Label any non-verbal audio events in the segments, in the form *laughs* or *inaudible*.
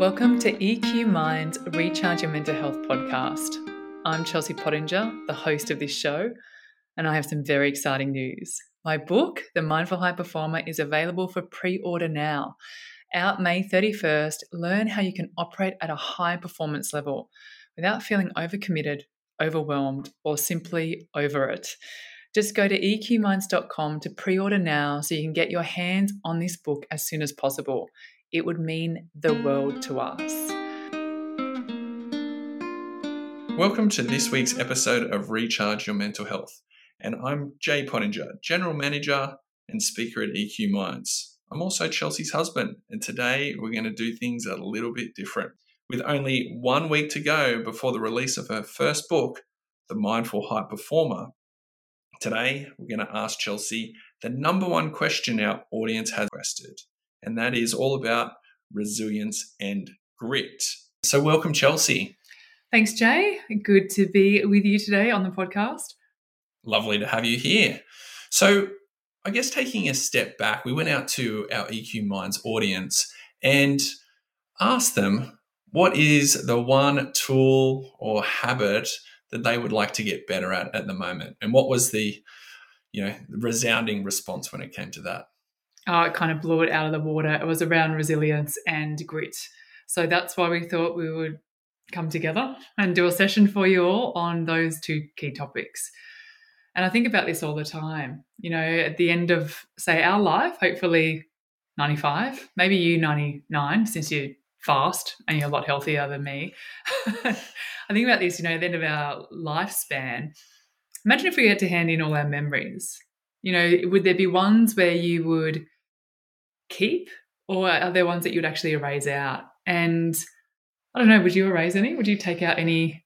Welcome to EQ Mind's Recharge Your Mental Health podcast. I'm Chelsea Pottinger, the host of this show, and I have some very exciting news. My book, The Mindful High Performer, is available for pre order now. Out May 31st, learn how you can operate at a high performance level without feeling overcommitted, overwhelmed, or simply over it. Just go to eqminds.com to pre order now so you can get your hands on this book as soon as possible it would mean the world to us. Welcome to this week's episode of Recharge Your Mental Health. And I'm Jay Pottinger, General Manager and Speaker at EQ Minds. I'm also Chelsea's husband, and today we're going to do things a little bit different. With only one week to go before the release of her first book, The Mindful High Performer, today we're going to ask Chelsea the number one question our audience has requested and that is all about resilience and grit. So, welcome, Chelsea. Thanks, Jay. Good to be with you today on the podcast. Lovely to have you here. So, I guess taking a step back, we went out to our EQ Minds audience and asked them what is the one tool or habit that they would like to get better at at the moment, and what was the you know resounding response when it came to that uh, it kind of blew it out of the water. It was around resilience and grit. So that's why we thought we would come together and do a session for you all on those two key topics. And I think about this all the time. You know, at the end of, say, our life, hopefully 95, maybe you 99, since you're fast and you're a lot healthier than me. *laughs* I think about this, you know, at the end of our lifespan. Imagine if we had to hand in all our memories. You know, would there be ones where you would keep, or are there ones that you'd actually erase out? And I don't know, would you erase any? Would you take out any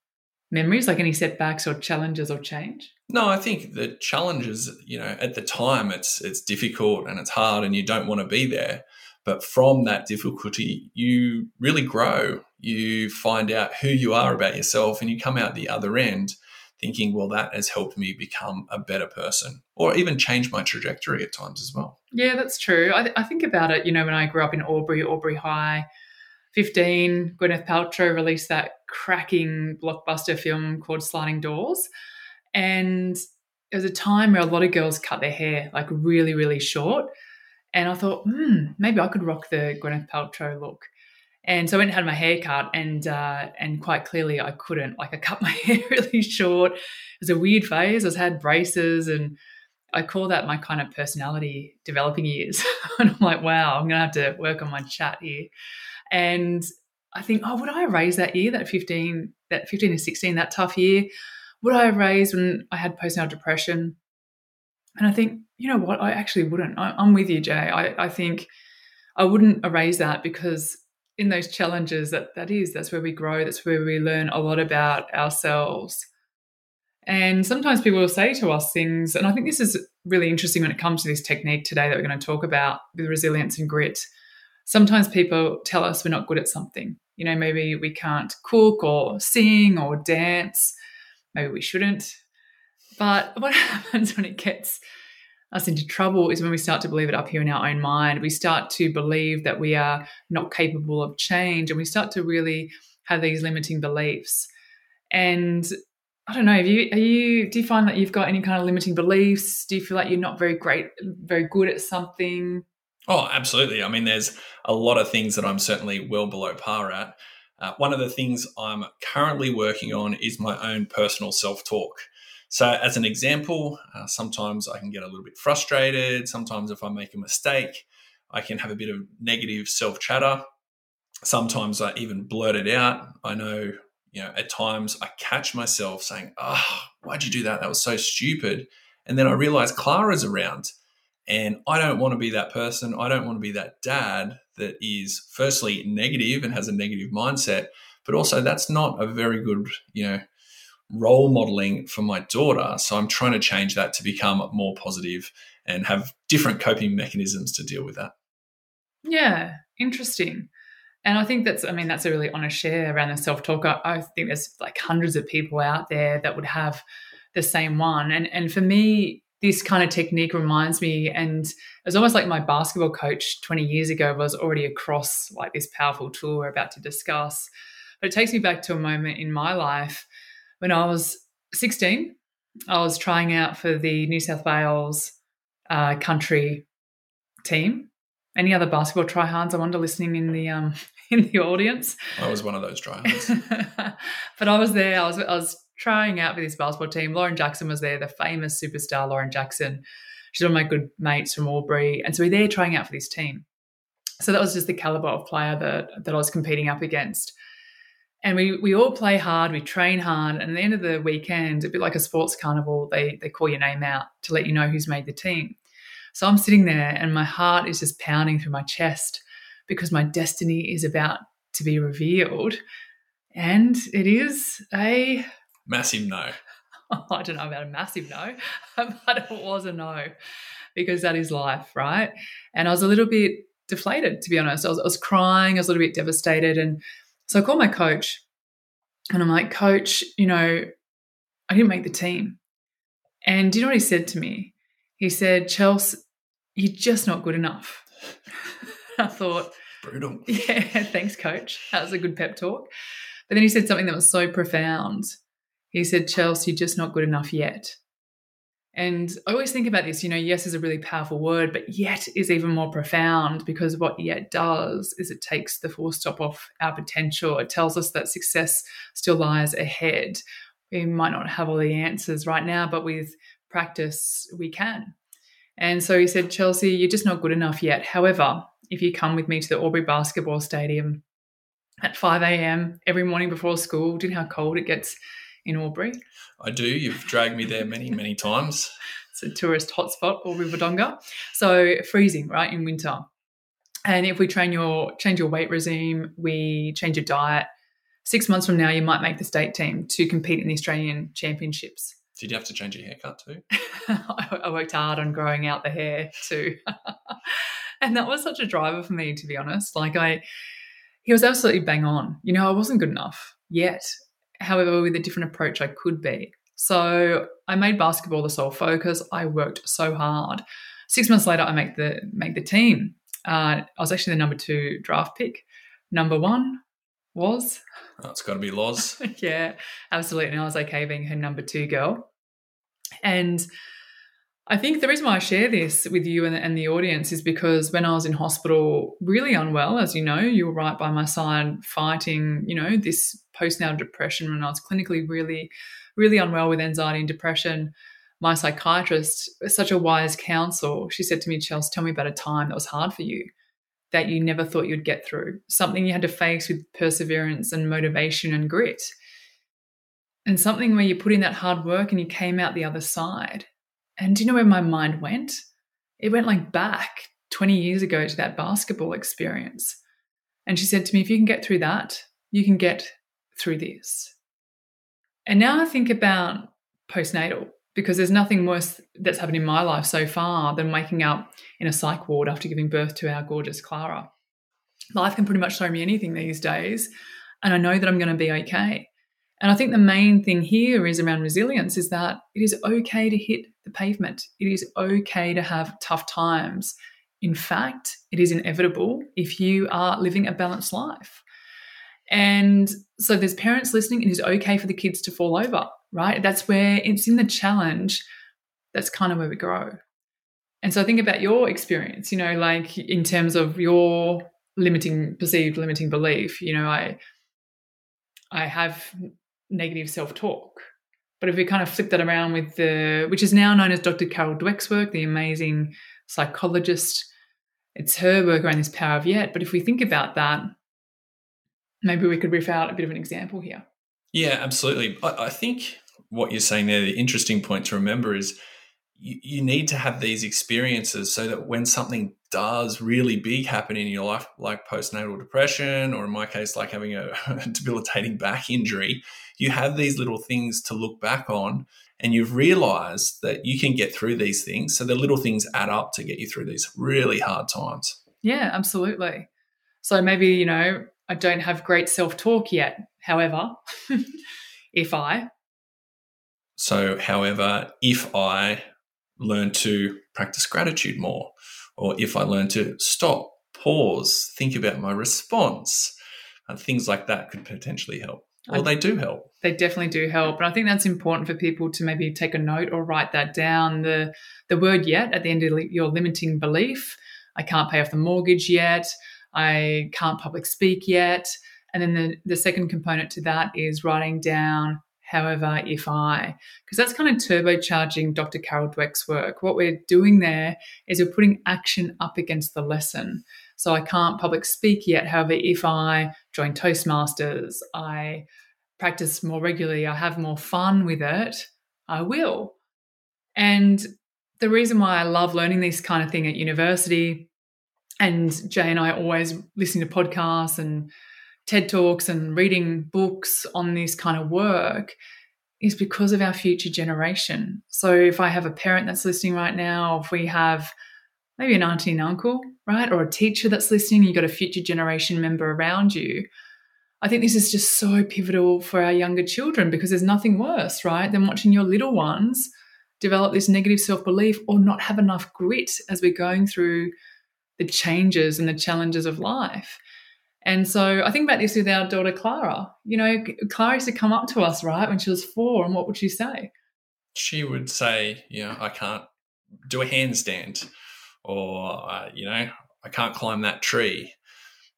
memories, like any setbacks or challenges or change? No, I think the challenges, you know, at the time it's it's difficult and it's hard and you don't want to be there. But from that difficulty, you really grow. You find out who you are about yourself and you come out the other end thinking, well, that has helped me become a better person or even change my trajectory at times as well. Yeah, that's true. I, th- I think about it, you know, when I grew up in Albury, Albury High, 15, Gwyneth Paltrow released that cracking blockbuster film called Sliding Doors. And it was a time where a lot of girls cut their hair like really, really short. And I thought, hmm, maybe I could rock the Gwyneth Paltrow look. And so I went and had my hair cut, and uh, and quite clearly I couldn't. Like I cut *laughs* my hair really short. It was a weird phase. I had braces, and I call that my kind of personality developing years. *laughs* and I'm like, wow, I'm gonna have to work on my chat here. And I think, oh, would I raise that year, that 15, that 15 and 16, that tough year? Would I raise when I had postnatal depression? And I think, you know what, I actually wouldn't. I, am with you, Jay. I, I think I wouldn't erase that because in those challenges that that is that's where we grow that's where we learn a lot about ourselves and sometimes people will say to us things and i think this is really interesting when it comes to this technique today that we're going to talk about with resilience and grit sometimes people tell us we're not good at something you know maybe we can't cook or sing or dance maybe we shouldn't but *laughs* what happens when it gets us into trouble is when we start to believe it up here in our own mind. We start to believe that we are not capable of change and we start to really have these limiting beliefs. And I don't know, have you are you do you find that you've got any kind of limiting beliefs? Do you feel like you're not very great very good at something? Oh, absolutely. I mean, there's a lot of things that I'm certainly well below par at. Uh, one of the things I'm currently working on is my own personal self talk. So, as an example, uh, sometimes I can get a little bit frustrated. Sometimes, if I make a mistake, I can have a bit of negative self chatter. Sometimes I even blurt it out. I know, you know, at times I catch myself saying, Oh, why'd you do that? That was so stupid. And then I realize Clara's around. And I don't want to be that person. I don't want to be that dad that is, firstly, negative and has a negative mindset, but also that's not a very good, you know, role modeling for my daughter. So I'm trying to change that to become more positive and have different coping mechanisms to deal with that. Yeah, interesting. And I think that's, I mean, that's a really honest share around the self talk. I, I, think there's like hundreds of people out there that would have the same one. And and for me, this kind of technique reminds me, and it's almost like my basketball coach 20 years ago was already across like this powerful tool we're about to discuss. But it takes me back to a moment in my life when I was 16. I was trying out for the New South Wales uh, country team. Any other basketball tryhards? I wonder listening in the um, *laughs* in the audience. I was one of those tryhards. *laughs* but I was there. I was I was trying out for this basketball team. Lauren Jackson was there, the famous superstar Lauren Jackson. She's one of my good mates from Albury. And so we're there trying out for this team. So that was just the caliber of player that, that I was competing up against. And we, we all play hard, we train hard, and at the end of the weekend, a bit like a sports carnival, they, they call your name out to let you know who's made the team. So I'm sitting there and my heart is just pounding through my chest because my destiny is about to be revealed. And it is a Massive no. *laughs* I don't know about a massive no, *laughs* but it was a no because that is life, right? And I was a little bit deflated, to be honest. I was, I was crying, I was a little bit devastated. And so I called my coach and I'm like, Coach, you know, I didn't make the team. And do you know what he said to me? He said, Chelsea, you're just not good enough. *laughs* *laughs* I thought, brutal. *laughs* Yeah, thanks, coach. That was a good pep talk. But then he said something that was so profound. He said, Chelsea, you're just not good enough yet. And I always think about this, you know, yes is a really powerful word, but yet is even more profound because what yet does is it takes the full stop off our potential. It tells us that success still lies ahead. We might not have all the answers right now, but with practice, we can. And so he said, Chelsea, you're just not good enough yet. However, if you come with me to the Albury Basketball Stadium at 5 a.m. every morning before school, do you know how cold it gets in Albury. I do. You've dragged me there many, many times. *laughs* it's a tourist hotspot, Albury Wodonga. So freezing, right, in winter. And if we train your change your weight regime, we change your diet. Six months from now, you might make the state team to compete in the Australian Championships. Did you have to change your haircut too? *laughs* I worked hard on growing out the hair too, *laughs* and that was such a driver for me, to be honest. Like I, he was absolutely bang on. You know, I wasn't good enough yet, However, with a different approach, I could be. So I made basketball the sole focus. I worked so hard. Six months later, I make the make the team. Uh, I was actually the number two draft pick. Number one was. It's got to be Loz. *laughs* yeah, absolutely. And I was okay being her number two girl. And I think the reason why I share this with you and, and, the audience is because when I was in hospital, really unwell, as you know, you were right by my side fighting, you know, this postnatal depression when I was clinically really, really unwell with anxiety and depression. My psychiatrist, such a wise counsel, she said to me, Chelsea, tell me about a time that was hard for you, that you never thought you'd get through, something you had to face with perseverance and motivation and grit. And something where you put in that hard work and you came out the other side and do you know where my mind went? It went like back 20 years ago to that basketball experience. And she said to me, if you can get through that, you can get through this. And now I think about postnatal because there's nothing worse that's happened in my life so far than waking up in a psych ward after giving birth to our gorgeous Clara. Life can pretty much throw me anything these days, and I know that I'm going to be okay. And I think the main thing here is around resilience is that it is okay to hit the pavement. It is okay to have tough times. In fact, it is inevitable if you are living a balanced life. And so there's parents listening, it is okay for the kids to fall over, right? That's where it's in the challenge, that's kind of where we grow. And so think about your experience, you know, like in terms of your limiting perceived limiting belief, you know, I I have negative self-talk but if we kind of flip that around with the, which is now known as Dr. Carol Dweck's work, the amazing psychologist, it's her work around this power of yet. But if we think about that, maybe we could riff out a bit of an example here. Yeah, absolutely. I, I think what you're saying there, the interesting point to remember is you, you need to have these experiences so that when something does really big happen in your life, like postnatal depression, or in my case, like having a *laughs* debilitating back injury, you have these little things to look back on and you've realized that you can get through these things. So the little things add up to get you through these really hard times. Yeah, absolutely. So maybe, you know, I don't have great self talk yet. However, *laughs* if I. So, however, if I learn to practice gratitude more, or if I learn to stop, pause, think about my response, and things like that could potentially help. Well, they do help. They definitely do help. And I think that's important for people to maybe take a note or write that down. The the word yet at the end of your limiting belief. I can't pay off the mortgage yet. I can't public speak yet. And then the, the second component to that is writing down however, if I, because that's kind of turbocharging Dr. Carol Dweck's work. What we're doing there is we're putting action up against the lesson. So I can't public speak yet. However, if I join Toastmasters, I practice more regularly, I have more fun with it, I will. And the reason why I love learning this kind of thing at university, and Jay and I always listen to podcasts and TED Talks and reading books on this kind of work is because of our future generation. So if I have a parent that's listening right now, if we have maybe an auntie and uncle, right, or a teacher that's listening, you've got a future generation member around you. I think this is just so pivotal for our younger children because there's nothing worse, right, than watching your little ones develop this negative self belief or not have enough grit as we're going through the changes and the challenges of life. And so I think about this with our daughter Clara. You know, Clara used to come up to us, right, when she was four, and what would she say? She would say, you know, I can't do a handstand, or, uh, you know, I can't climb that tree.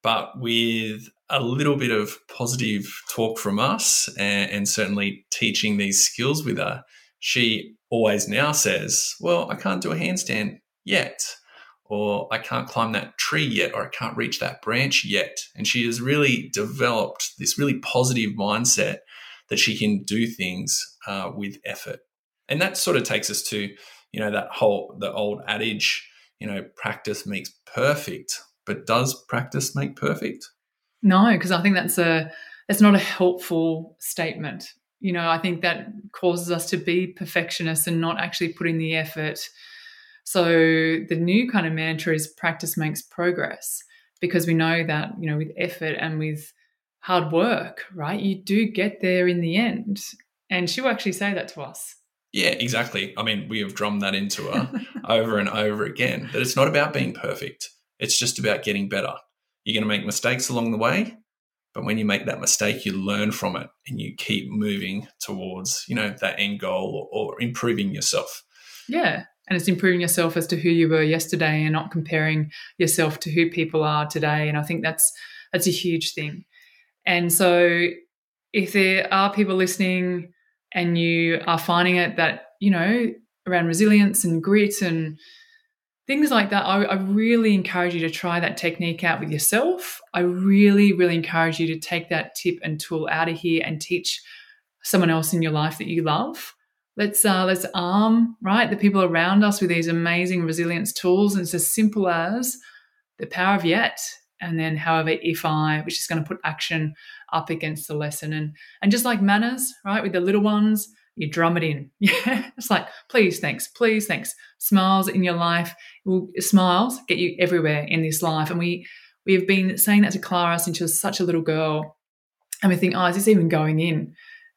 But with a little bit of positive talk from us and, and certainly teaching these skills with her, she always now says, Well, I can't do a handstand yet or I can't climb that tree yet, or I can't reach that branch yet. And she has really developed this really positive mindset that she can do things uh, with effort. And that sort of takes us to, you know, that whole, the old adage, you know, practice makes perfect. But does practice make perfect? No, because I think that's a, that's not a helpful statement. You know, I think that causes us to be perfectionists and not actually put in the effort so the new kind of mantra is practice makes progress because we know that, you know, with effort and with hard work, right, you do get there in the end. And she will actually say that to us. Yeah, exactly. I mean, we have drummed that into her *laughs* over and over again that it's not about being perfect. It's just about getting better. You're going to make mistakes along the way, but when you make that mistake, you learn from it and you keep moving towards, you know, that end goal or, or improving yourself. Yeah and it's improving yourself as to who you were yesterday and not comparing yourself to who people are today. And i think that's that's a huge thing. And so if there are people listening and you are finding it that you know around resilience and grit and things like that I, I really encourage you to try that technique out with yourself. I really really encourage you to take that tip and tool out of here and teach someone else in your life that you love let's uh, let's arm right the people around us with these amazing resilience tools and it's as simple as the power of yet and then however if i which is going to put action up against the lesson. And and just like manners right with the little ones you drum it in. *laughs* Yeah it's like please thanks please thanks. Smiles in your life will smiles get you everywhere in this life. And we we have been saying that to clara since she was such a little girl and we think oh is this even going in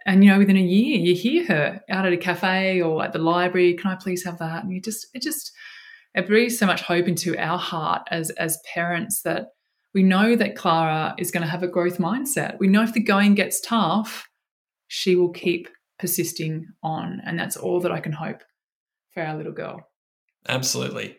and you know within a year you hear her out at a cafe or at the library can i please have that? And you just it just it breathes so much hope into our heart as as parents that we know that clara is going to have a growth mindset. We know if the going gets tough she will keep persisting on and that's all that i can hope for our little girl. Absolutely.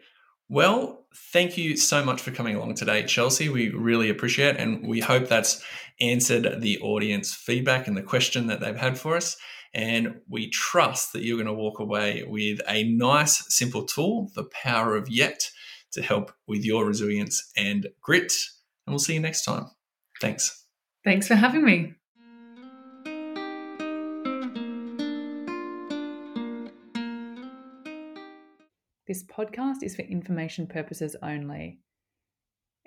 Well, thank you so much for coming along today, Chelsea. We really appreciate it, and we hope that's answered the audience feedback and the question that they've had for us. And we trust that you're going to walk away with a nice, simple tool, the power of yet, to help with your resilience and grit. And we'll see you next time. Thanks. Thanks for having me. This podcast is for information purposes only.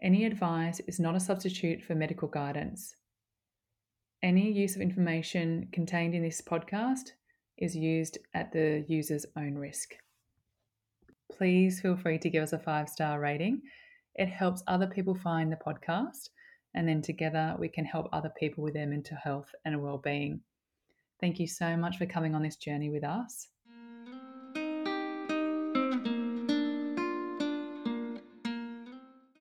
Any advice is not a substitute for medical guidance. Any use of information contained in this podcast is used at the user's own risk. Please feel free to give us a five star rating. It helps other people find the podcast, and then together we can help other people with their mental health and well being. Thank you so much for coming on this journey with us.